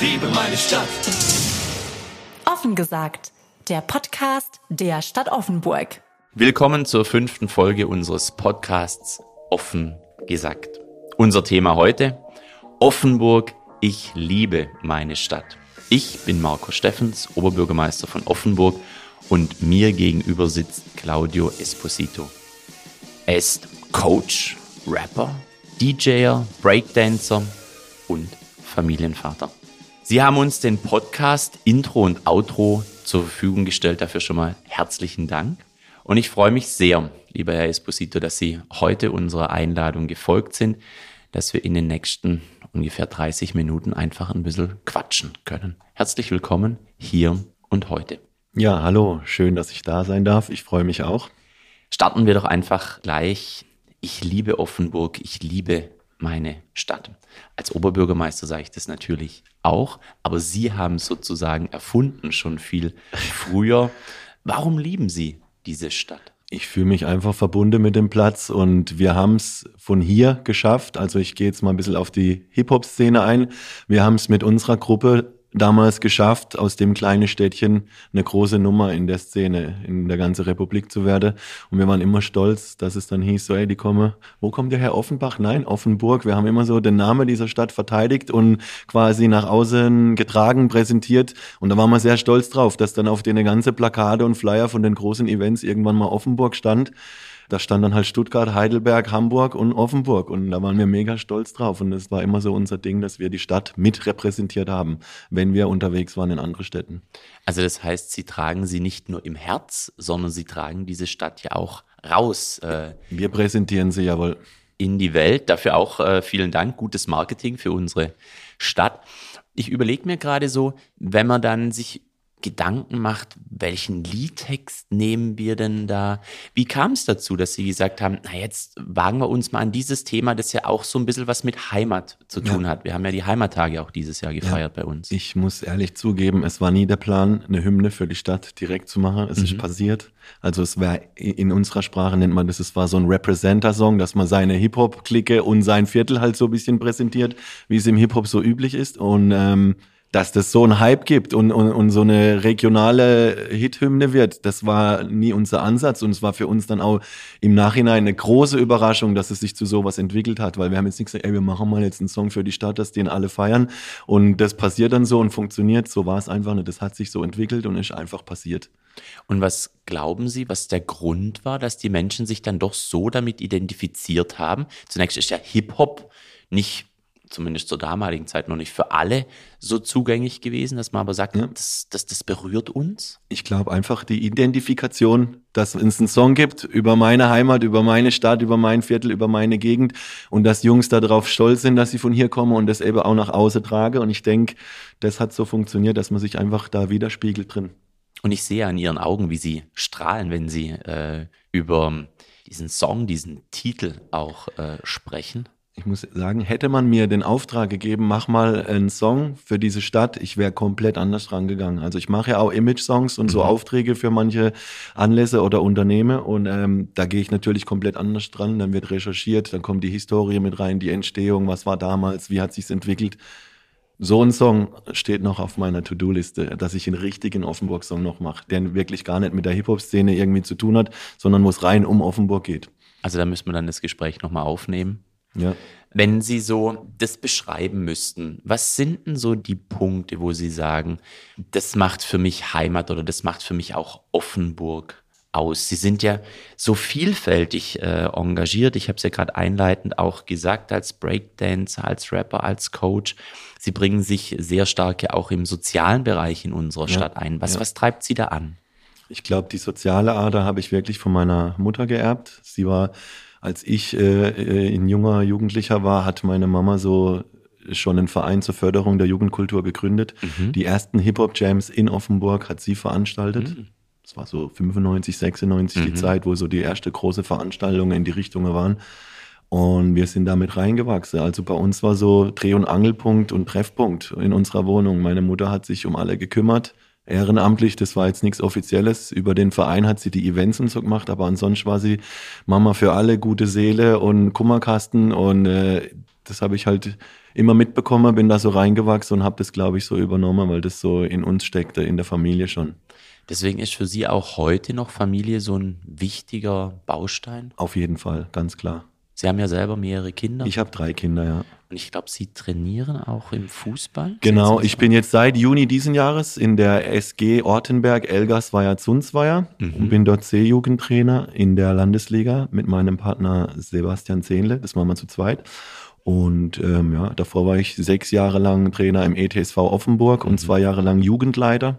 Ich liebe meine Stadt. Offen gesagt, der Podcast der Stadt Offenburg. Willkommen zur fünften Folge unseres Podcasts Offen gesagt. Unser Thema heute, Offenburg, ich liebe meine Stadt. Ich bin Marco Steffens, Oberbürgermeister von Offenburg und mir gegenüber sitzt Claudio Esposito. Er ist Coach, Rapper, DJer, Breakdancer und Familienvater. Sie haben uns den Podcast Intro und Outro zur Verfügung gestellt. Dafür schon mal herzlichen Dank. Und ich freue mich sehr, lieber Herr Esposito, dass Sie heute unserer Einladung gefolgt sind, dass wir in den nächsten ungefähr 30 Minuten einfach ein bisschen quatschen können. Herzlich willkommen hier und heute. Ja, hallo, schön, dass ich da sein darf. Ich freue mich auch. Starten wir doch einfach gleich. Ich liebe Offenburg, ich liebe meine Stadt. Als Oberbürgermeister sage ich das natürlich auch, aber Sie haben sozusagen erfunden schon viel früher. Warum lieben Sie diese Stadt? Ich fühle mich einfach verbunden mit dem Platz und wir haben es von hier geschafft. Also ich gehe jetzt mal ein bisschen auf die Hip-Hop-Szene ein. Wir haben es mit unserer Gruppe damals geschafft, aus dem kleinen Städtchen eine große Nummer in der Szene, in der ganzen Republik zu werden. Und wir waren immer stolz, dass es dann hieß, so, ey, die kommen, wo kommt der Herr Offenbach? Nein, Offenburg. Wir haben immer so den Namen dieser Stadt verteidigt und quasi nach außen getragen, präsentiert. Und da waren wir sehr stolz drauf, dass dann auf den ganze Plakate und Flyer von den großen Events irgendwann mal Offenburg stand da stand dann halt Stuttgart, Heidelberg, Hamburg und Offenburg. Und da waren wir mega stolz drauf. Und es war immer so unser Ding, dass wir die Stadt mit repräsentiert haben, wenn wir unterwegs waren in andere Städten. Also das heißt, Sie tragen sie nicht nur im Herz, sondern Sie tragen diese Stadt ja auch raus. Äh, wir präsentieren sie jawohl. In die Welt. Dafür auch äh, vielen Dank. Gutes Marketing für unsere Stadt. Ich überlege mir gerade so, wenn man dann sich Gedanken macht, welchen Liedtext nehmen wir denn da? Wie kam es dazu, dass Sie gesagt haben, na jetzt wagen wir uns mal an dieses Thema, das ja auch so ein bisschen was mit Heimat zu tun ja. hat. Wir haben ja die Heimattage auch dieses Jahr gefeiert ja. bei uns. Ich muss ehrlich zugeben, es war nie der Plan, eine Hymne für die Stadt direkt zu machen. Es mhm. ist passiert. Also es war in unserer Sprache nennt man das, es war so ein Representer-Song, dass man seine Hip-Hop-Clique und sein Viertel halt so ein bisschen präsentiert, wie es im Hip-Hop so üblich ist. Und ähm, dass das so einen Hype gibt und, und, und so eine regionale Hithymne wird, das war nie unser Ansatz und es war für uns dann auch im Nachhinein eine große Überraschung, dass es sich zu sowas entwickelt hat, weil wir haben jetzt nicht gesagt, ey, wir machen mal jetzt einen Song für die Stadt, dass den alle feiern und das passiert dann so und funktioniert, so war es einfach nicht, das hat sich so entwickelt und ist einfach passiert. Und was glauben Sie, was der Grund war, dass die Menschen sich dann doch so damit identifiziert haben? Zunächst ist ja Hip-Hop nicht zumindest zur damaligen Zeit noch nicht für alle so zugänglich gewesen, dass man aber sagt, ja. das, das, das berührt uns? Ich glaube einfach die Identifikation, dass es einen Song gibt über meine Heimat, über meine Stadt, über mein Viertel, über meine Gegend und dass Jungs darauf stolz sind, dass sie von hier kommen und das eben auch nach außen trage. Und ich denke, das hat so funktioniert, dass man sich einfach da widerspiegelt drin. Und ich sehe an ihren Augen, wie sie strahlen, wenn sie äh, über diesen Song, diesen Titel auch äh, sprechen ich muss sagen, hätte man mir den Auftrag gegeben, mach mal einen Song für diese Stadt, ich wäre komplett anders rangegangen. Also ich mache ja auch Image-Songs und so mhm. Aufträge für manche Anlässe oder Unternehmen und ähm, da gehe ich natürlich komplett anders dran. Dann wird recherchiert, dann kommt die Historie mit rein, die Entstehung, was war damals, wie hat sich's entwickelt. So ein Song steht noch auf meiner To-Do-Liste, dass ich einen richtigen Offenburg-Song noch mache, der wirklich gar nicht mit der Hip-Hop-Szene irgendwie zu tun hat, sondern wo es rein um Offenburg geht. Also da müssen wir dann das Gespräch nochmal aufnehmen ja. Wenn Sie so das beschreiben müssten, was sind denn so die Punkte, wo Sie sagen, das macht für mich Heimat oder das macht für mich auch Offenburg aus? Sie sind ja so vielfältig äh, engagiert. Ich habe es ja gerade einleitend auch gesagt, als Breakdancer, als Rapper, als Coach. Sie bringen sich sehr stark ja auch im sozialen Bereich in unserer ja. Stadt ein. Was, ja. was treibt Sie da an? Ich glaube, die soziale Ader habe ich wirklich von meiner Mutter geerbt. Sie war als ich äh, äh, ein junger Jugendlicher war, hat meine Mama so schon einen Verein zur Förderung der Jugendkultur gegründet. Mhm. Die ersten Hip-Hop-Jams in Offenburg hat sie veranstaltet. Mhm. Das war so 95, 96 mhm. die Zeit, wo so die erste große Veranstaltungen in die Richtung waren. Und wir sind damit reingewachsen. Also bei uns war so Dreh- und Angelpunkt und Treffpunkt in unserer Wohnung. Meine Mutter hat sich um alle gekümmert ehrenamtlich, das war jetzt nichts Offizielles. Über den Verein hat sie die Events und so gemacht, aber ansonsten war sie Mama für alle, gute Seele und Kummerkasten und äh, das habe ich halt immer mitbekommen, bin da so reingewachsen und habe das, glaube ich, so übernommen, weil das so in uns steckte, in der Familie schon. Deswegen ist für Sie auch heute noch Familie so ein wichtiger Baustein? Auf jeden Fall, ganz klar. Sie haben ja selber mehrere Kinder. Ich habe drei Kinder, ja. Und ich glaube, Sie trainieren auch im Fußball? Genau, ich bin jetzt seit Juni diesen Jahres in der SG Ortenberg Elgersweier Zunzweier mhm. und bin dort C-Jugendtrainer in der Landesliga mit meinem Partner Sebastian Zehnle. Das machen wir zu zweit. Und ähm, ja, davor war ich sechs Jahre lang Trainer im ETSV Offenburg mhm. und zwei Jahre lang Jugendleiter.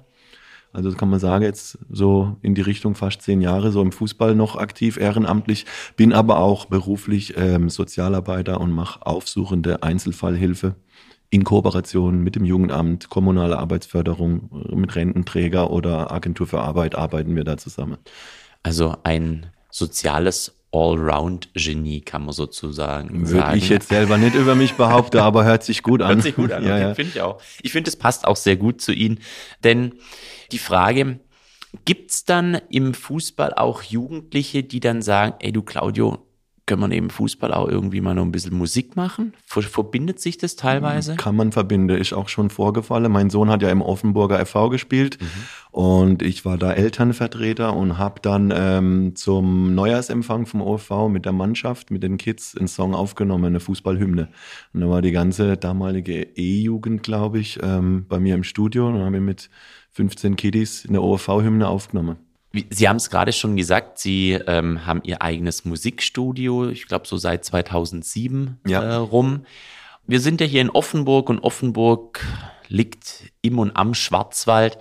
Also kann man sagen, jetzt so in die Richtung fast zehn Jahre so im Fußball noch aktiv, ehrenamtlich, bin aber auch beruflich ähm, Sozialarbeiter und mache aufsuchende Einzelfallhilfe in Kooperation mit dem Jugendamt, kommunale Arbeitsförderung, mit Rententräger oder Agentur für Arbeit arbeiten wir da zusammen. Also ein soziales Allround-Genie, kann man sozusagen Würde sagen. ich jetzt selber nicht über mich behaupten, aber hört sich gut an. Hört sich gut an, ja, ja. finde ich auch. Ich finde, es passt auch sehr gut zu Ihnen, denn die Frage, gibt's dann im Fußball auch Jugendliche, die dann sagen, ey du Claudio, können wir neben Fußball auch irgendwie mal noch ein bisschen Musik machen? Verbindet sich das teilweise? Kann man verbinden, ist auch schon vorgefallen. Mein Sohn hat ja im Offenburger FV gespielt mhm. und ich war da Elternvertreter und habe dann ähm, zum Neujahrsempfang vom OFV mit der Mannschaft, mit den Kids einen Song aufgenommen, eine Fußballhymne. Und da war die ganze damalige E-Jugend, glaube ich, ähm, bei mir im Studio und wir mit 15 Kiddies eine OFV-Hymne aufgenommen. Sie haben es gerade schon gesagt, Sie ähm, haben Ihr eigenes Musikstudio, ich glaube so seit 2007 ja. äh, rum. Wir sind ja hier in Offenburg und Offenburg liegt im und am Schwarzwald.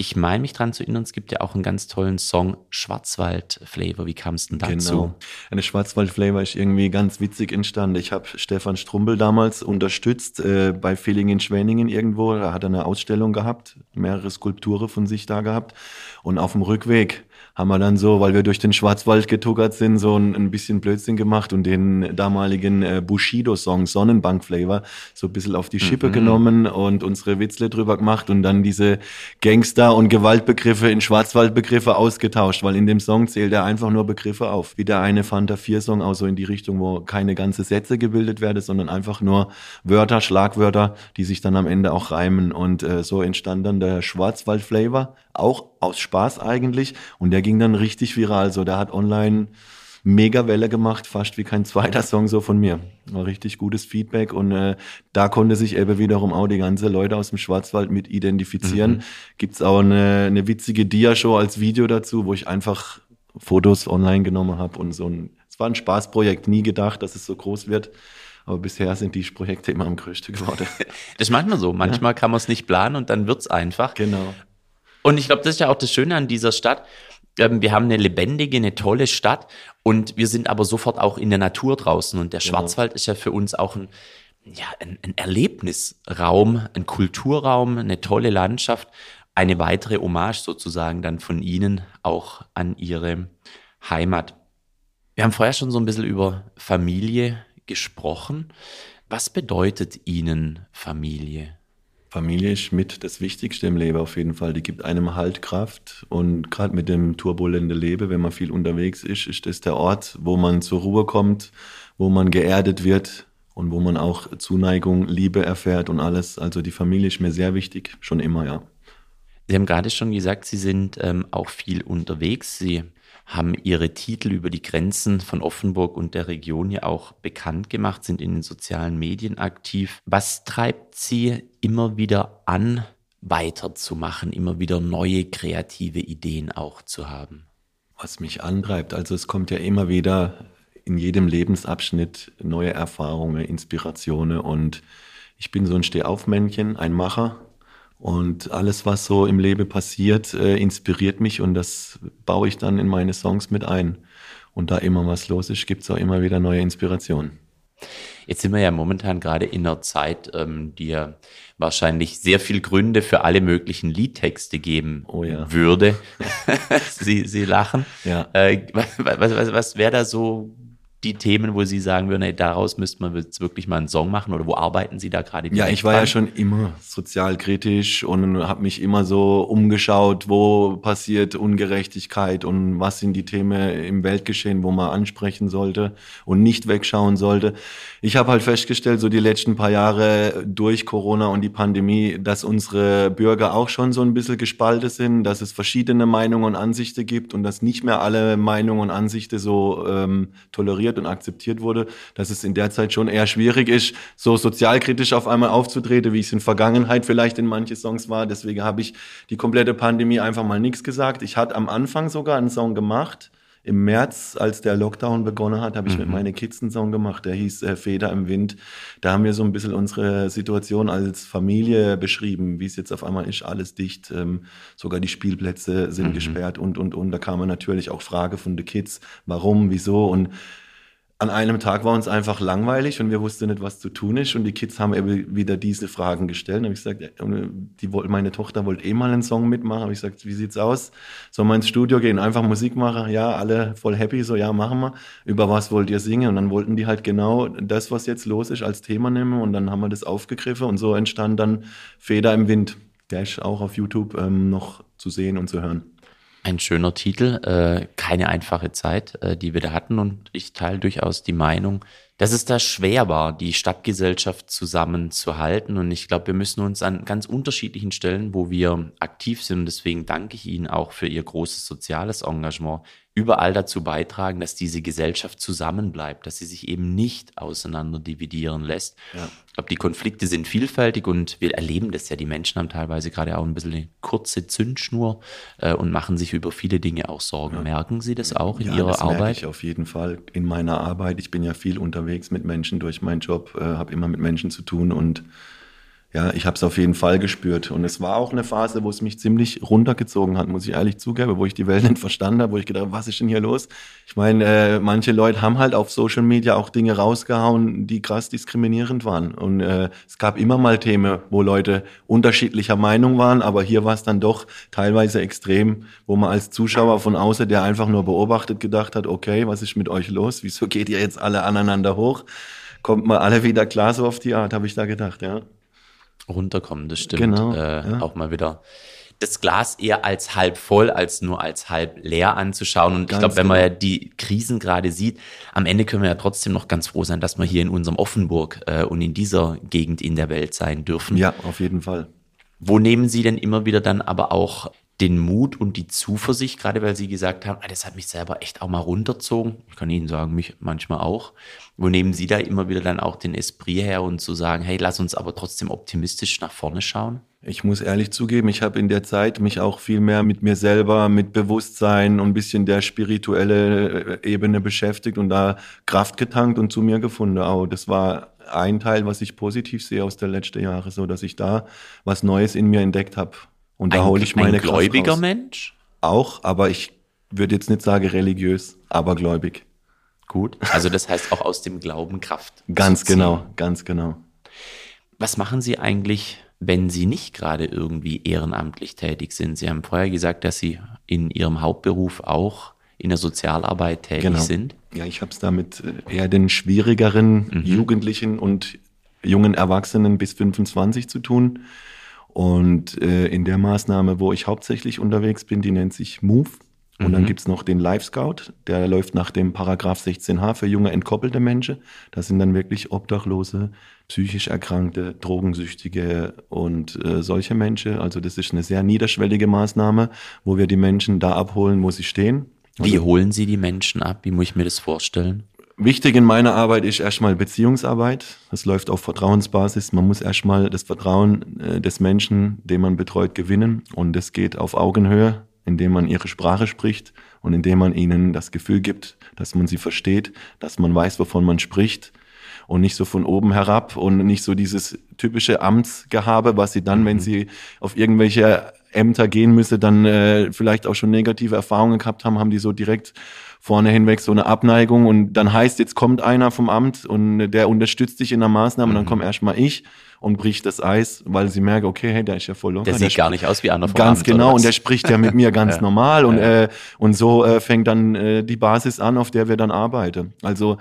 Ich meine mich dran zu erinnern, es gibt ja auch einen ganz tollen Song Schwarzwald-Flavor. Wie kam es denn dazu? Genau. Eine Schwarzwald-Flavor ist irgendwie ganz witzig entstanden. Ich habe Stefan Strumbel damals unterstützt äh, bei Feeling in Schwenningen irgendwo. Da hat er eine Ausstellung gehabt, mehrere Skulpturen von sich da gehabt. Und auf dem Rückweg haben wir dann so, weil wir durch den Schwarzwald getuckert sind, so ein, ein bisschen Blödsinn gemacht und den damaligen äh, Bushido-Song Sonnenbank-Flavor so ein bisschen auf die Schippe mhm. genommen und unsere Witzle drüber gemacht und dann diese Gangster- und Gewaltbegriffe in Schwarzwaldbegriffe ausgetauscht, weil in dem Song zählt er einfach nur Begriffe auf. Wie der eine Fanta 4-Song auch so in die Richtung, wo keine ganze Sätze gebildet werden, sondern einfach nur Wörter, Schlagwörter, die sich dann am Ende auch reimen. Und äh, so entstand dann der Schwarzwald-Flavor, auch aus Spaß eigentlich. Und der ging dann richtig viral. So, der hat online mega Welle gemacht, fast wie kein zweiter Song so von mir. War richtig gutes Feedback und äh, da konnte sich eben wiederum auch die ganze Leute aus dem Schwarzwald mit identifizieren. Mhm. Gibt's auch eine, eine witzige Dia-Show als Video dazu, wo ich einfach Fotos online genommen habe und so ein, es war ein Spaßprojekt, nie gedacht, dass es so groß wird. Aber bisher sind die Projekte immer am größten geworden. Das macht man so. Manchmal ja. kann man es nicht planen und dann wird's einfach. Genau. Und ich glaube, das ist ja auch das Schöne an dieser Stadt. Ähm, wir haben eine lebendige, eine tolle Stadt und wir sind aber sofort auch in der Natur draußen. Und der genau. Schwarzwald ist ja für uns auch ein, ja, ein, ein Erlebnisraum, ein Kulturraum, eine tolle Landschaft. Eine weitere Hommage sozusagen dann von Ihnen auch an Ihre Heimat. Wir haben vorher schon so ein bisschen über Familie gesprochen. Was bedeutet Ihnen Familie? Familie ist mit das Wichtigste im Leben auf jeden Fall. Die gibt einem Halt, Kraft. Und gerade mit dem turbulenten Leben, wenn man viel unterwegs ist, ist das der Ort, wo man zur Ruhe kommt, wo man geerdet wird und wo man auch Zuneigung, Liebe erfährt und alles. Also die Familie ist mir sehr wichtig, schon immer, ja. Sie haben gerade schon gesagt, Sie sind ähm, auch viel unterwegs. Sie haben ihre Titel über die Grenzen von Offenburg und der Region ja auch bekannt gemacht, sind in den sozialen Medien aktiv. Was treibt sie immer wieder an, weiterzumachen, immer wieder neue kreative Ideen auch zu haben? Was mich antreibt, also es kommt ja immer wieder in jedem Lebensabschnitt neue Erfahrungen, Inspirationen und ich bin so ein Stehaufmännchen, ein Macher und alles, was so im Leben passiert, äh, inspiriert mich und das baue ich dann in meine Songs mit ein. Und da immer was los ist, gibt es auch immer wieder neue Inspirationen. Jetzt sind wir ja momentan gerade in einer Zeit, ähm, die ja wahrscheinlich sehr viel Gründe für alle möglichen Liedtexte geben oh ja. würde. Sie, Sie lachen. Ja. Äh, was was, was wäre da so die Themen, wo Sie sagen würden, hey, daraus müsste man jetzt wirklich mal einen Song machen oder wo arbeiten Sie da gerade? Ja, ich war dran? ja schon immer sozialkritisch und habe mich immer so umgeschaut, wo passiert Ungerechtigkeit und was sind die Themen im Weltgeschehen, wo man ansprechen sollte und nicht wegschauen sollte. Ich habe halt festgestellt, so die letzten paar Jahre durch Corona und die Pandemie, dass unsere Bürger auch schon so ein bisschen gespalten sind, dass es verschiedene Meinungen und Ansichten gibt und dass nicht mehr alle Meinungen und Ansichten so ähm, toleriert und akzeptiert wurde, dass es in der Zeit schon eher schwierig ist, so sozialkritisch auf einmal aufzutreten, wie es in Vergangenheit vielleicht in manche Songs war. Deswegen habe ich die komplette Pandemie einfach mal nichts gesagt. Ich hatte am Anfang sogar einen Song gemacht. Im März, als der Lockdown begonnen hat, habe ich mhm. mit meinen Kids einen Song gemacht, der hieß äh, Feder im Wind. Da haben wir so ein bisschen unsere Situation als Familie beschrieben, wie es jetzt auf einmal ist, alles dicht, ähm, sogar die Spielplätze sind mhm. gesperrt und, und, und. Da kamen natürlich auch Frage von den Kids, warum, wieso und an einem Tag war uns einfach langweilig und wir wussten nicht, was zu tun ist. Und die Kids haben eben wieder diese Fragen gestellt. Und habe ich gesagt, die, meine Tochter wollte eh mal einen Song mitmachen. Habe ich gesagt, wie sieht's aus? Sollen wir ins Studio gehen, einfach Musik machen? Ja, alle voll happy, so ja, machen wir. Über was wollt ihr singen? Und dann wollten die halt genau das, was jetzt los ist, als Thema nehmen. Und dann haben wir das aufgegriffen und so entstand dann Feder im Wind. Der ist auch auf YouTube ähm, noch zu sehen und zu hören. Ein schöner Titel, äh, keine einfache Zeit, äh, die wir da hatten. Und ich teile durchaus die Meinung, dass es da schwer war, die Stadtgesellschaft zusammenzuhalten. Und ich glaube, wir müssen uns an ganz unterschiedlichen Stellen, wo wir aktiv sind, und deswegen danke ich Ihnen auch für Ihr großes soziales Engagement, überall dazu beitragen, dass diese Gesellschaft zusammenbleibt, dass sie sich eben nicht auseinander dividieren lässt. Ja. Ich glaube, die Konflikte sind vielfältig und wir erleben das ja. Die Menschen haben teilweise gerade auch ein bisschen eine kurze Zündschnur äh, und machen sich über viele Dinge auch Sorgen. Ja. Merken Sie das auch in ja, Ihrer das Arbeit? Merke ich auf jeden Fall in meiner Arbeit. Ich bin ja viel unterwegs mit Menschen durch meinen Job, äh, habe immer mit Menschen zu tun und ja, ich habe es auf jeden Fall gespürt. Und es war auch eine Phase, wo es mich ziemlich runtergezogen hat, muss ich ehrlich zugeben, wo ich die Welt nicht verstanden habe, wo ich gedacht habe, was ist denn hier los? Ich meine, äh, manche Leute haben halt auf Social Media auch Dinge rausgehauen, die krass diskriminierend waren. Und äh, es gab immer mal Themen, wo Leute unterschiedlicher Meinung waren, aber hier war es dann doch teilweise extrem, wo man als Zuschauer von außen, der einfach nur beobachtet, gedacht hat, okay, was ist mit euch los? Wieso geht ihr jetzt alle aneinander hoch? Kommt mal alle wieder klar so auf die Art, habe ich da gedacht, ja runterkommen, das stimmt. Genau, äh, ja. Auch mal wieder das Glas eher als halb voll, als nur als halb leer anzuschauen. Und ganz ich glaube, wenn man genau. ja die Krisen gerade sieht, am Ende können wir ja trotzdem noch ganz froh sein, dass wir hier in unserem Offenburg äh, und in dieser Gegend in der Welt sein dürfen. Ja, auf jeden Fall. Wo nehmen Sie denn immer wieder dann aber auch den Mut und die Zuversicht, gerade weil Sie gesagt haben, ah, das hat mich selber echt auch mal runterzogen. Ich kann Ihnen sagen, mich manchmal auch. Wo nehmen Sie da immer wieder dann auch den Esprit her und zu sagen, hey, lass uns aber trotzdem optimistisch nach vorne schauen? Ich muss ehrlich zugeben, ich habe in der Zeit mich auch viel mehr mit mir selber, mit Bewusstsein und ein bisschen der spirituelle äh, Ebene beschäftigt und da Kraft getankt und zu mir gefunden. Auch das war ein Teil, was ich positiv sehe aus der letzten Jahre, so dass ich da was Neues in mir entdeckt habe. Und da hole ich meine ein gläubiger Mensch? Auch, aber ich würde jetzt nicht sagen religiös, aber gläubig. Gut. Also das heißt auch aus dem Glauben Kraft. Ganz genau, ganz genau. Was machen Sie eigentlich, wenn Sie nicht gerade irgendwie ehrenamtlich tätig sind? Sie haben vorher gesagt, dass Sie in Ihrem Hauptberuf auch in der Sozialarbeit tätig genau. sind. Ja, ich habe es da mit äh, eher den schwierigeren mhm. Jugendlichen und jungen Erwachsenen bis 25 zu tun. Und äh, in der Maßnahme, wo ich hauptsächlich unterwegs bin, die nennt sich MOVE. Und mhm. dann gibt's noch den Life Scout, der läuft nach dem Paragraph 16h für junge entkoppelte Menschen. Das sind dann wirklich Obdachlose, psychisch Erkrankte, Drogensüchtige und äh, solche Menschen. Also das ist eine sehr niederschwellige Maßnahme, wo wir die Menschen da abholen, wo sie stehen. Wie also, holen Sie die Menschen ab? Wie muss ich mir das vorstellen? Wichtig in meiner Arbeit ist erstmal Beziehungsarbeit. Das läuft auf Vertrauensbasis. Man muss erstmal das Vertrauen äh, des Menschen, den man betreut, gewinnen. Und das geht auf Augenhöhe, indem man ihre Sprache spricht und indem man ihnen das Gefühl gibt, dass man sie versteht, dass man weiß, wovon man spricht und nicht so von oben herab und nicht so dieses typische Amtsgehabe, was sie dann, wenn mhm. sie auf irgendwelche Ämter gehen müsse, dann äh, vielleicht auch schon negative Erfahrungen gehabt haben, haben die so direkt vorne hinweg so eine Abneigung und dann heißt, jetzt kommt einer vom Amt und der unterstützt dich in der Maßnahme mhm. und dann komme erstmal ich und bricht das Eis, weil sie merken, okay, hey, der ist ja voll locker. Der sieht gar nicht aus wie einer vom Ganz Amt, genau und der spricht ja mit mir ganz Ja. normal und, Ja. äh, und so äh, fängt dann äh, die Basis an, auf der wir dann arbeiten. Also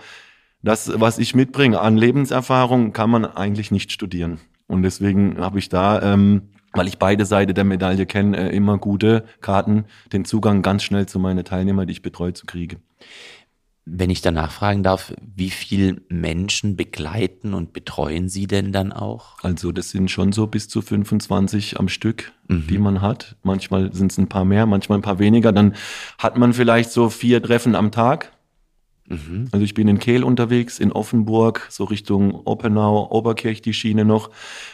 das, was ich mitbringe an Lebenserfahrung, kann man eigentlich nicht studieren. Und deswegen habe ich da, ähm, weil ich beide Seiten der Medaille kenne, äh, immer gute Karten, den Zugang ganz schnell zu meinen Teilnehmern, die ich betreue, zu kriegen. Wenn ich danach fragen darf, wie viel Menschen begleiten und betreuen Sie denn dann auch? Also das sind schon so bis zu 25 am Stück, Mhm. die man hat. Manchmal sind es ein paar mehr, manchmal ein paar weniger. Dann hat man vielleicht so vier Treffen am Tag. Mhm. Also ich bin in Kehl unterwegs, in Offenburg, so Richtung Oppenau, Oberkirch die Schiene noch.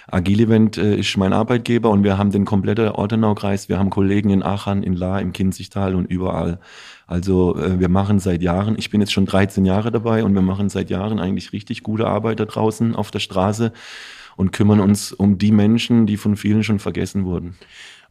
Agilevent äh, ist mein Arbeitgeber und wir haben den kompletten Ortenau-Kreis. Wir haben Kollegen in Aachen, in Lahr, im Kinzigtal und überall. Also äh, wir machen seit Jahren, ich bin jetzt schon 13 Jahre dabei und wir machen seit Jahren eigentlich richtig gute Arbeit da draußen auf der Straße und kümmern uns um die Menschen, die von vielen schon vergessen wurden.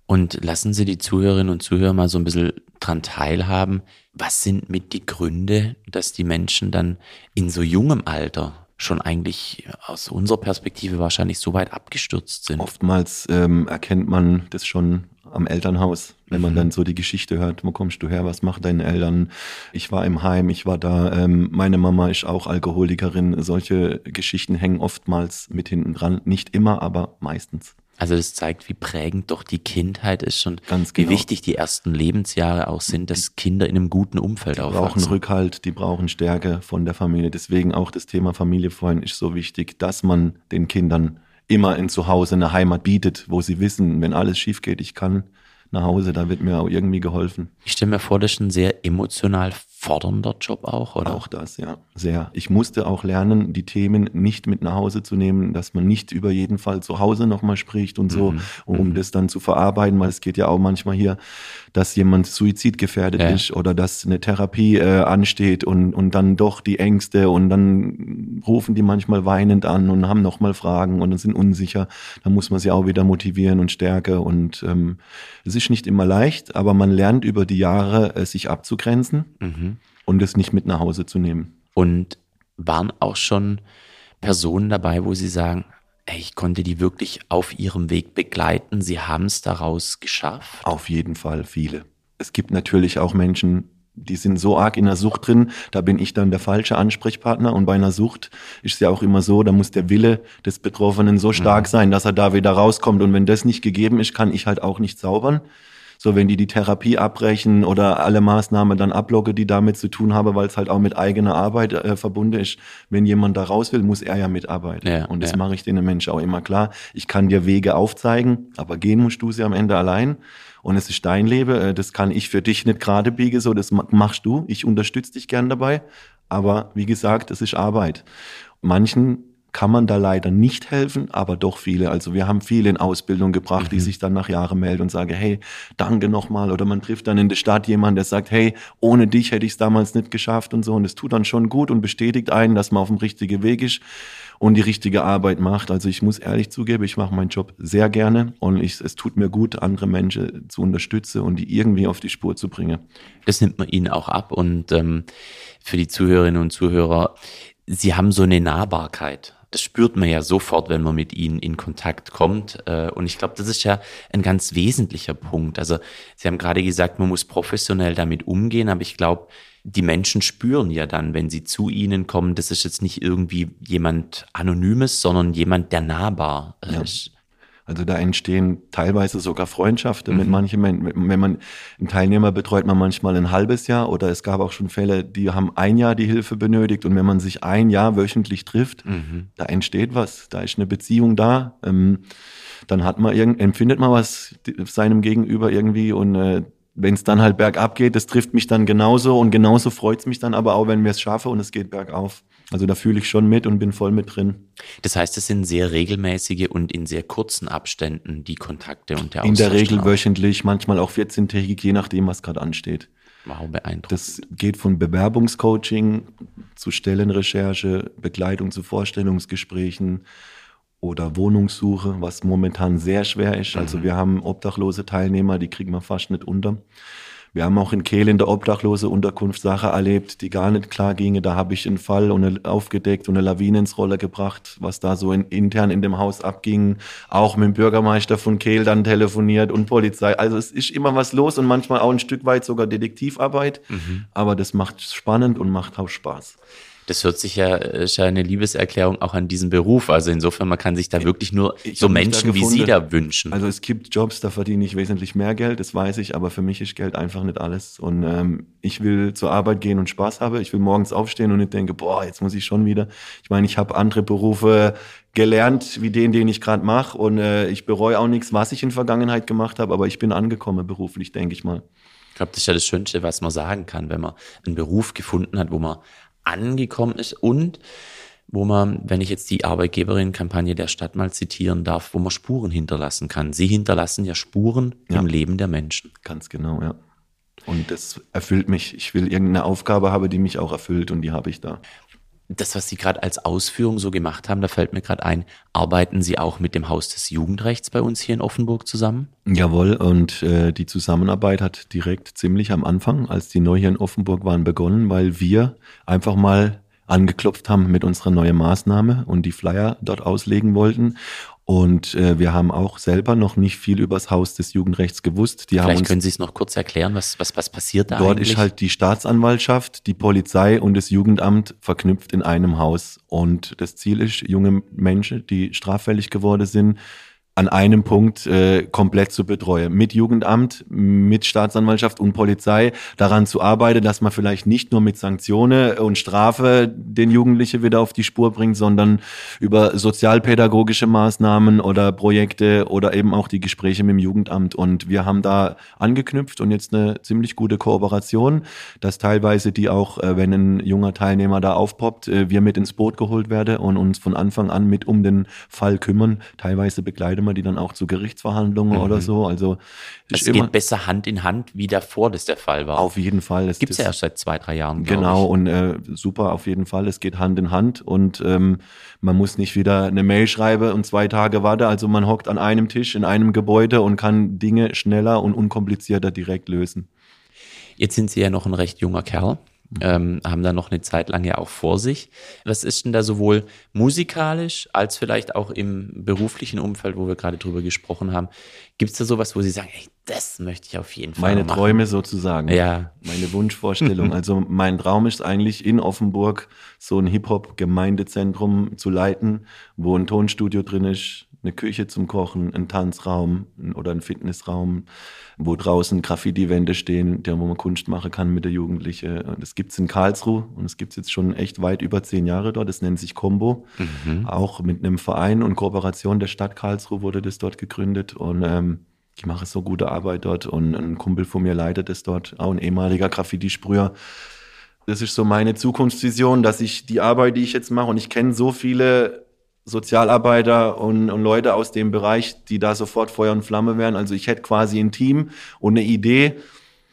Und lassen Sie die Zuhörerinnen und Zuhörer mal so ein bisschen dran teilhaben. Was sind mit die Gründe, dass die Menschen dann in so jungem Alter schon eigentlich aus unserer Perspektive wahrscheinlich so weit abgestürzt sind? Oftmals ähm, erkennt man das schon am Elternhaus, wenn man Mhm. dann so die Geschichte hört, wo kommst du her, was machen deine Eltern? Ich war im Heim, ich war da, ähm, meine Mama ist auch Alkoholikerin. Solche Geschichten hängen oftmals mit hinten dran. Nicht immer, aber meistens. Also das zeigt, wie prägend doch die Kindheit ist und Ganz wie genau. wichtig die ersten Lebensjahre auch sind, dass Kinder in einem guten Umfeld Die brauchen aufwachsen. Rückhalt, die brauchen Stärke von der Familie. Deswegen auch das Thema Familie vorhin ist so wichtig, dass man den Kindern immer in Zuhause eine Heimat bietet, wo sie wissen, wenn alles schief geht, ich kann nach Hause, da wird mir auch irgendwie geholfen. Ich stelle mir vor, das ist ein sehr emotional fordernder Job auch, oder? Auch das, ja, sehr. Ich musste auch lernen, die Themen nicht mit nach Hause zu nehmen, dass man nicht über jeden Fall zu Hause nochmal spricht und so, Mhm. um Mhm. das dann zu verarbeiten, weil es geht ja auch manchmal hier, dass jemand suizidgefährdet Ja. ist oder dass eine Therapie äh, ansteht und, und dann doch die Ängste und dann rufen die manchmal weinend an und haben nochmal Fragen und sind unsicher. Da muss man sie auch wieder motivieren und stärken und ähm, es ist nicht immer leicht, aber man lernt über die Jahre, äh, sich abzugrenzen Mhm. Und es nicht mit nach Hause zu nehmen. Und waren auch schon Personen dabei, wo Sie sagen, ey, ich konnte die wirklich auf ihrem Weg begleiten, sie haben es daraus geschafft? Auf jeden Fall viele. Es gibt natürlich auch Menschen, die sind so arg in der Sucht drin, da bin ich dann der falsche Ansprechpartner. Und bei einer Sucht ist es ja auch immer so, da muss der Wille des Betroffenen so stark sein, dass er da wieder rauskommt. Und wenn das nicht gegeben ist, kann ich halt auch nicht zaubern. So, wenn die die Therapie abbrechen oder alle Maßnahmen dann ablogge, die damit zu tun haben, weil es halt auch mit eigener Arbeit äh, verbunden ist. Wenn jemand da raus will, muss er ja mitarbeiten. Ja, und das ja. mache ich den Menschen auch immer klar. Ich kann dir Wege aufzeigen, aber gehen musst du sie am Ende allein. Und es ist dein Leben. äh, Das kann ich für dich nicht gerade biegen, so das ma- machst du. Ich unterstütze dich gern dabei. Aber wie gesagt, es ist Arbeit. Manchen kann man da leider nicht helfen, aber doch viele. Also wir haben viele in Ausbildung gebracht, die sich dann nach Jahren melden und sagen, hey, danke nochmal. Oder man trifft dann in der Stadt jemanden, der sagt, hey, ohne dich hätte ich es damals nicht geschafft und so. Und es tut dann schon gut und bestätigt einen, dass man auf dem richtigen Weg ist und die richtige Arbeit macht. Also ich muss ehrlich zugeben, ich mache meinen Job sehr gerne und ich, es tut mir gut, andere Menschen zu unterstützen und die irgendwie auf die Spur zu bringen. Das nimmt man ihnen auch ab. Und ähm, für die Zuhörerinnen und Zuhörer, sie haben so eine Nahbarkeit. Das spürt man ja sofort, wenn man mit ihnen in Kontakt kommt. Äh, Und ich glaube, das ist ja ein ganz wesentlicher Punkt. Also Sie haben gerade gesagt, man muss professionell damit umgehen, aber ich glaube, die Menschen spüren ja dann, wenn sie zu ihnen kommen, das ist jetzt nicht irgendwie jemand Anonymes, sondern jemand, der nahbar Ja. ist. Also da entstehen teilweise sogar Freundschaften mit Mhm. manchen Menschen. Wenn man einen Teilnehmer betreut, man manchmal ein halbes Jahr oder es gab auch schon Fälle, die haben ein Jahr die Hilfe benötigt und wenn man sich ein Jahr wöchentlich trifft, Mhm. da entsteht was, da ist eine Beziehung da. Ähm, dann hat man irgend, empfindet man was seinem Gegenüber irgendwie und äh, wenn es dann halt bergab geht, das trifft mich dann genauso und genauso freut es mich dann aber auch, wenn wir es schaffen und es geht bergauf. Also da fühle ich schon mit und bin voll mit drin. Das heißt, es sind sehr regelmäßige und in sehr kurzen Abständen die Kontakte und der In der Austausch Regel auch. wöchentlich, manchmal auch 14-tägig, je nachdem, was gerade ansteht. Wow, beeindruckend. Das geht von Bewerbungscoaching zu Stellenrecherche, Begleitung zu Vorstellungsgesprächen oder Wohnungssuche, was momentan sehr schwer ist. Also wir haben obdachlose Teilnehmer, die kriegen wir fast nicht unter. Wir haben auch in Kehl in der obdachlose Unterkunft Sache erlebt, die gar nicht klar ginge. Da habe ich einen Fall und eine, aufgedeckt und eine Lawine ins Roller gebracht, was da so in, intern in dem Haus abging. Auch mit dem Bürgermeister von Kehl dann telefoniert und Polizei. Also es ist immer was los und manchmal auch ein Stück weit sogar Detektivarbeit. Aber das macht spannend und macht auch Spaß. Das hört sich ja, ist ja eine Liebeserklärung auch an diesen Beruf. Also insofern, man kann sich da wirklich nur Ich so Menschen wie. Sie da wünschen. Also es gibt Jobs, da verdiene ich wesentlich mehr Geld, das weiß ich, aber für mich ist Geld einfach nicht alles. Und ähm, ich will zur Arbeit gehen und Spaß habe. Ich will morgens aufstehen und nicht denke, boah, jetzt muss ich schon wieder. Ich meine, ich habe andere Berufe gelernt, wie den, den ich gerade mache. Und äh, ich bereue auch nichts, was ich in Vergangenheit gemacht habe, aber ich bin angekommen beruflich, denke ich mal. Ich glaube, das ist ja das Schönste, was man sagen kann, wenn man einen Beruf gefunden hat, wo man angekommen ist und wo man, wenn ich jetzt die Arbeitgeberin-Kampagne der Stadt mal zitieren darf, wo man Spuren hinterlassen kann. Sie hinterlassen ja Spuren Ja. im Leben der Menschen. Ganz genau, ja. Und das erfüllt mich. Ich will irgendeine Aufgabe haben, die mich auch erfüllt und die habe ich da. Das, was Sie gerade als Ausführung so gemacht haben, da fällt mir gerade ein, arbeiten Sie auch mit dem Haus des Jugendrechts bei uns hier in Offenburg zusammen? Jawohl, und äh, die Zusammenarbeit hat direkt ziemlich am Anfang, als die neu hier in Offenburg waren, begonnen, weil wir einfach mal angeklopft haben mit unserer neuen Maßnahme und die Flyer dort auslegen wollten. Und äh, wir haben auch selber noch nicht viel über das Haus des Jugendrechts gewusst. Die haben Vielleicht können Sie es noch kurz erklären, was, was, was passiert da Dort eigentlich? ist halt die Staatsanwaltschaft, die Polizei und das Jugendamt verknüpft in einem Haus. Und das Ziel ist, junge Menschen, die straffällig geworden sind, an einem Punkt äh, komplett zu betreuen. Mit Jugendamt, mit Staatsanwaltschaft und Polizei daran zu arbeiten, dass man vielleicht nicht nur mit Sanktionen und Strafe den Jugendlichen wieder auf die Spur bringt, sondern über sozialpädagogische Maßnahmen oder Projekte oder eben auch die Gespräche mit dem Jugendamt. Und wir haben da angeknüpft und jetzt eine ziemlich gute Kooperation, dass teilweise die auch, äh, wenn ein junger Teilnehmer da aufpoppt, äh, wir mit ins Boot geholt werden und uns von Anfang an mit um den Fall kümmern. Teilweise begleiten wir die dann auch zu Gerichtsverhandlungen oder so. Also es ist immer geht besser Hand in Hand, wie davor das der Fall war. auf jeden Fall. Es Gibt es ja erst seit zwei, drei Jahren. Genau, und äh, super auf jeden Fall. Es geht Hand in Hand und ähm, man muss nicht wieder eine Mail schreiben und zwei Tage warten. Also man hockt an einem Tisch in einem Gebäude und kann Dinge schneller und unkomplizierter direkt lösen. Jetzt sind Sie ja noch ein recht junger Kerl, ähm, haben da noch eine Zeit lang ja auch vor sich. Was ist denn da sowohl musikalisch als vielleicht auch im beruflichen Umfeld, wo wir gerade drüber gesprochen haben? Gibt es da sowas, wo Sie sagen, ey, das möchte ich auf jeden Fall Meine machen? Träume sozusagen. Ja. Meine Wunschvorstellung. also mein Traum ist eigentlich in Offenburg so ein Hip-Hop-Gemeindezentrum zu leiten, wo ein Tonstudio drin ist, eine Küche zum Kochen, ein Tanzraum oder ein Fitnessraum, wo draußen Graffiti-Wände stehen, der, wo man Kunst machen kann mit der Jugendlichen. Und Das gibt's in Karlsruhe und es gibt's jetzt schon echt weit über zehn Jahre dort. Das nennt sich Combo. Auch mit einem Verein und Kooperation der Stadt Karlsruhe wurde das dort gegründet und ähm, ich mache so gute Arbeit dort und ein Kumpel von mir leitet es dort, auch ein ehemaliger Graffiti-Sprüher. Das ist so meine Zukunftsvision, dass ich die Arbeit, die ich jetzt mache, und ich kenne so viele Sozialarbeiter und, und Leute aus dem Bereich, die da sofort Feuer und Flamme wären. Also ich hätte quasi ein Team und eine Idee.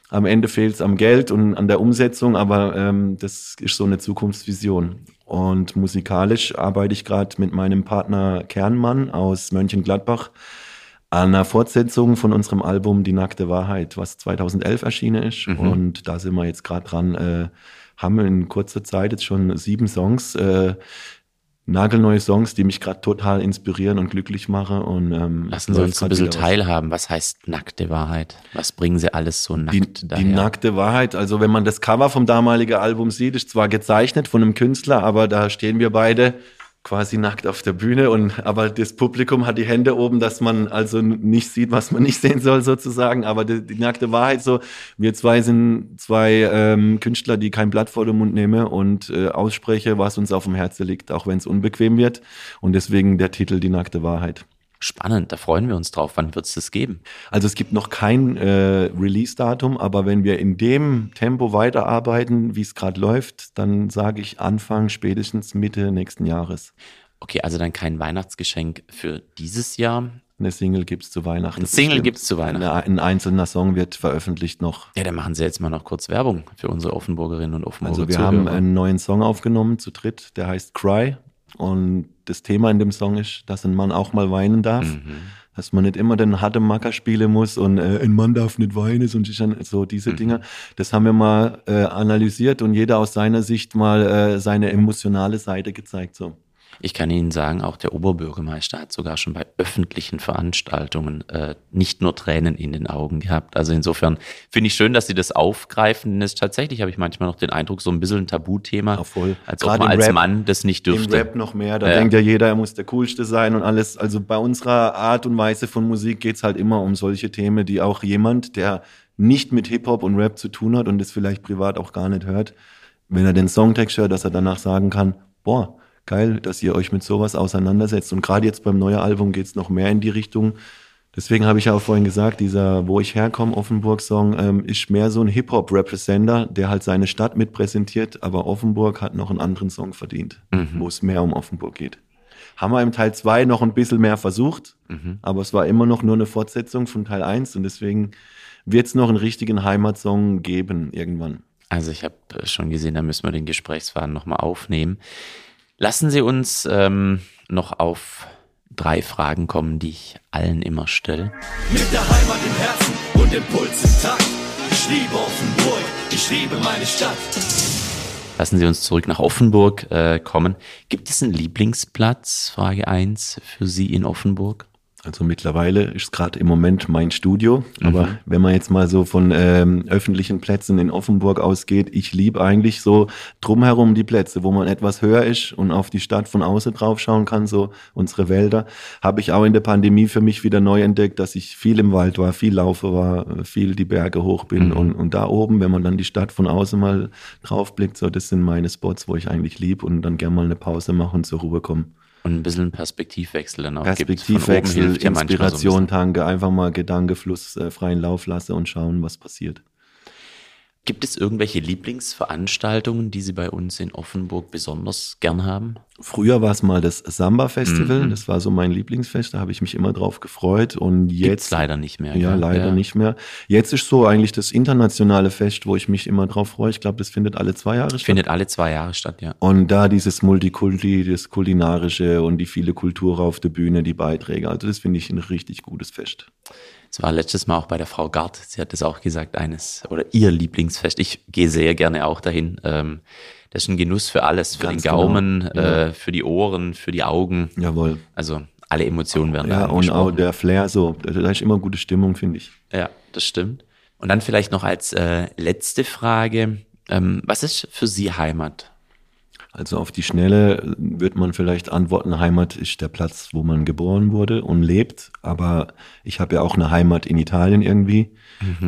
Am Ende fehlt es am Geld und an der Umsetzung, aber ähm, das ist so eine Zukunftsvision. Und musikalisch arbeite ich gerade mit meinem Partner Kernmann aus Mönchengladbach an einer Fortsetzung von unserem Album Die nackte Wahrheit, was 2011 erschienen ist. Und da sind wir jetzt gerade dran, äh, haben wir in kurzer Zeit jetzt schon sieben Songs, äh, nagelneue Songs, die mich gerade total inspirieren und glücklich machen. Und, ähm, Lassen Sie uns ein bisschen teilhaben. Was heißt nackte Wahrheit? Was bringen Sie alles so nackt Die, daher? die nackte Wahrheit, also wenn man das Cover vom damaligen Album sieht, ist zwar gezeichnet von einem Künstler, aber da stehen wir beide quasi nackt auf der Bühne und aber das Publikum hat die Hände oben, dass man also nicht sieht, was man nicht sehen soll sozusagen. Aber die, die nackte Wahrheit so, wir zwei sind zwei ähm, Künstler, die kein Blatt vor den Mund nehmen und äh, ausspreche, was uns auf dem Herzen liegt, auch wenn es unbequem wird. Und deswegen der Titel Die nackte Wahrheit. Spannend, da freuen wir uns drauf. Wann wird es das geben? Also es gibt noch kein äh, Release-Datum, aber wenn wir in dem Tempo weiterarbeiten, wie es gerade läuft, dann sage ich Anfang, spätestens Mitte nächsten Jahres. Okay, also dann kein Weihnachtsgeschenk für dieses Jahr. Eine Single gibt's zu Weihnachten. Ein Single bestimmt. gibt's zu Weihnachten. Eine, ein einzelner Song wird veröffentlicht noch. Ja, dann machen Sie jetzt mal noch kurz Werbung für unsere Offenburgerinnen und Offenburger Also wir Zuhörer. haben einen neuen Song aufgenommen zu dritt, der heißt Cry. Und das Thema in dem Song ist, dass ein Mann auch mal weinen darf. Dass man nicht immer den harten Macker spielen muss und äh, ein Mann darf nicht weinen, dann so diese Dinge. Das haben wir mal äh, analysiert und jeder aus seiner Sicht mal äh, seine emotionale Seite gezeigt. So. Ich kann Ihnen sagen, auch der Oberbürgermeister hat sogar schon bei öffentlichen Veranstaltungen äh, nicht nur Tränen in den Augen gehabt. Also insofern finde ich schön, dass Sie das aufgreifen. Denn es tatsächlich habe ich manchmal noch den Eindruck, so ein bisschen ein Tabuthema, Ja, voll. als ob Gerade man im als Rap- Mann das nicht Im dürfte. Rap noch mehr, da Ja. denkt ja jeder, er muss der Coolste sein und alles. Also bei unserer Art und Weise von Musik geht's halt immer um solche Themen, die auch jemand, der nicht mit Hip-Hop und Rap zu tun hat und das vielleicht privat auch gar nicht hört, wenn er den Songtext hört, dass er danach sagen kann, boah, geil, dass ihr euch mit sowas auseinandersetzt. Und gerade jetzt beim neuen Album geht's noch mehr in die Richtung. Deswegen habe ich ja auch vorhin gesagt, dieser Wo ich herkomme, Offenburg-Song, ähm, ist mehr so ein Hip-Hop-Representer, der halt seine Stadt mit präsentiert, aber Offenburg hat noch einen anderen Song verdient, wo es mehr um Offenburg geht. Haben wir im Teil 2 noch ein bisschen mehr versucht, aber es war immer noch nur eine Fortsetzung von Teil 1 und deswegen wird es noch einen richtigen Heimatsong geben irgendwann. Also ich habe schon gesehen, da müssen wir den Gesprächsfaden nochmal aufnehmen. Lassen Sie uns ähm, noch auf drei Fragen kommen, die ich allen immer stelle. Mit der Heimat im Herzen und dem Puls im Takt. Ich liebe Offenburg, ich liebe meine Stadt. Lassen Sie uns zurück nach Offenburg äh, kommen. Gibt es einen Lieblingsplatz, Frage 1, für Sie in Offenburg? Also mittlerweile ist gerade im Moment mein Studio, aber wenn man jetzt mal so von ähm, öffentlichen Plätzen in Offenburg ausgeht, ich liebe eigentlich so drumherum die Plätze, wo man etwas höher ist und auf die Stadt von außen drauf schauen kann, so unsere Wälder. Habe ich auch in der Pandemie für mich wieder neu entdeckt, dass ich viel im Wald war, viel laufe war, viel die Berge hoch bin und, und da oben, wenn man dann die Stadt von außen mal drauf blickt, so das sind meine Spots, wo ich eigentlich lieb und dann gerne mal eine Pause mache und zur Ruhe komme. Und ein bisschen Perspektivwechsel dann auch gibt. Perspektivwechsel, so ein Inspiration tanke, einfach mal Gedankefluss äh, freien Lauf lasse und schauen, was passiert. Gibt es irgendwelche Lieblingsveranstaltungen, die Sie bei uns in Offenburg besonders gern haben? Früher war es mal das Samba Festival, Mhm. das war so mein Lieblingsfest, da habe ich mich immer drauf gefreut und Gibt's jetzt leider nicht mehr. ja gell? leider nicht mehr. Jetzt ist so eigentlich das internationale Fest, wo ich mich immer drauf freue. Ich glaube, das findet alle zwei Jahre statt. Findet alle zwei Jahre statt, ja. Und da dieses Multikulti, das Kulinarische und die viele Kultur auf der Bühne, die Beiträge. Also das finde ich ein richtig gutes Fest. Es war letztes Mal auch bei der Frau Gart. Sie hat es auch gesagt, eines oder ihr Lieblingsfest. Ich gehe sehr gerne auch dahin. Ähm, das ist ein Genuss für alles, für Ganz den Gaumen, genau, ja. äh, für die Ohren, für die Augen. Jawohl. Also alle Emotionen werden Ja, da und auch der Flair so, da da ist immer gute Stimmung, finde ich. Ja, das stimmt. Und dann vielleicht noch als äh, letzte Frage. Ähm, was ist für Sie Heimat? Also auf die Schnelle wird man vielleicht antworten, Heimat ist der Platz, wo man geboren wurde und lebt. Aber ich habe ja auch eine Heimat in Italien irgendwie.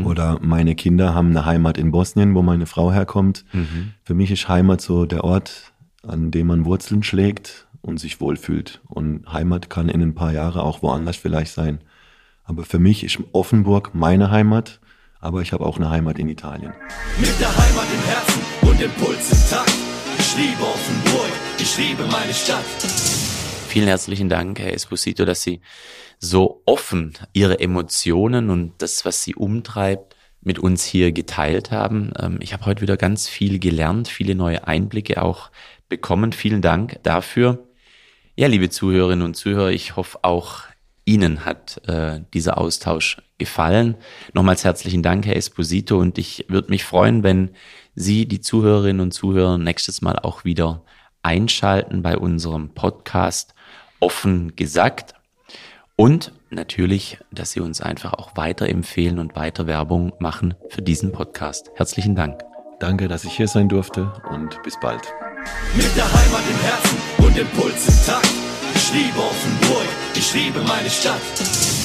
Oder meine Kinder haben eine Heimat in Bosnien, wo meine Frau herkommt. Für mich ist Heimat so der Ort, an dem man Wurzeln schlägt und sich wohlfühlt. Und Heimat kann in ein paar Jahre auch woanders vielleicht sein. Aber für mich ist Offenburg meine Heimat. Aber ich habe auch eine Heimat in Italien. Mit der Heimat im Herzen und dem Puls im Takt. Ich liebe Offenburg, ich liebe meine Stadt. Vielen herzlichen Dank, Herr Esposito, dass Sie so offen Ihre Emotionen und das, was Sie umtreibt, mit uns hier geteilt haben. Ähm, Ich habe heute wieder ganz viel gelernt, viele neue Einblicke auch bekommen. Vielen Dank dafür. Ja, liebe Zuhörerinnen und Zuhörer, ich hoffe auch Ihnen hat äh, dieser Austausch gefallen. Nochmals herzlichen Dank, Herr Esposito, und ich würde mich freuen, wenn Sie, die Zuhörerinnen und Zuhörer, nächstes Mal auch wieder einschalten bei unserem Podcast offen gesagt. Und natürlich, dass Sie uns einfach auch weiterempfehlen und weiter Werbung machen für diesen Podcast. Herzlichen Dank. Danke, dass ich hier sein durfte und bis bald. Mit der Heimat im Herzen und dem Puls im Takt. Ich liebe Offenburg, ich liebe meine Stadt.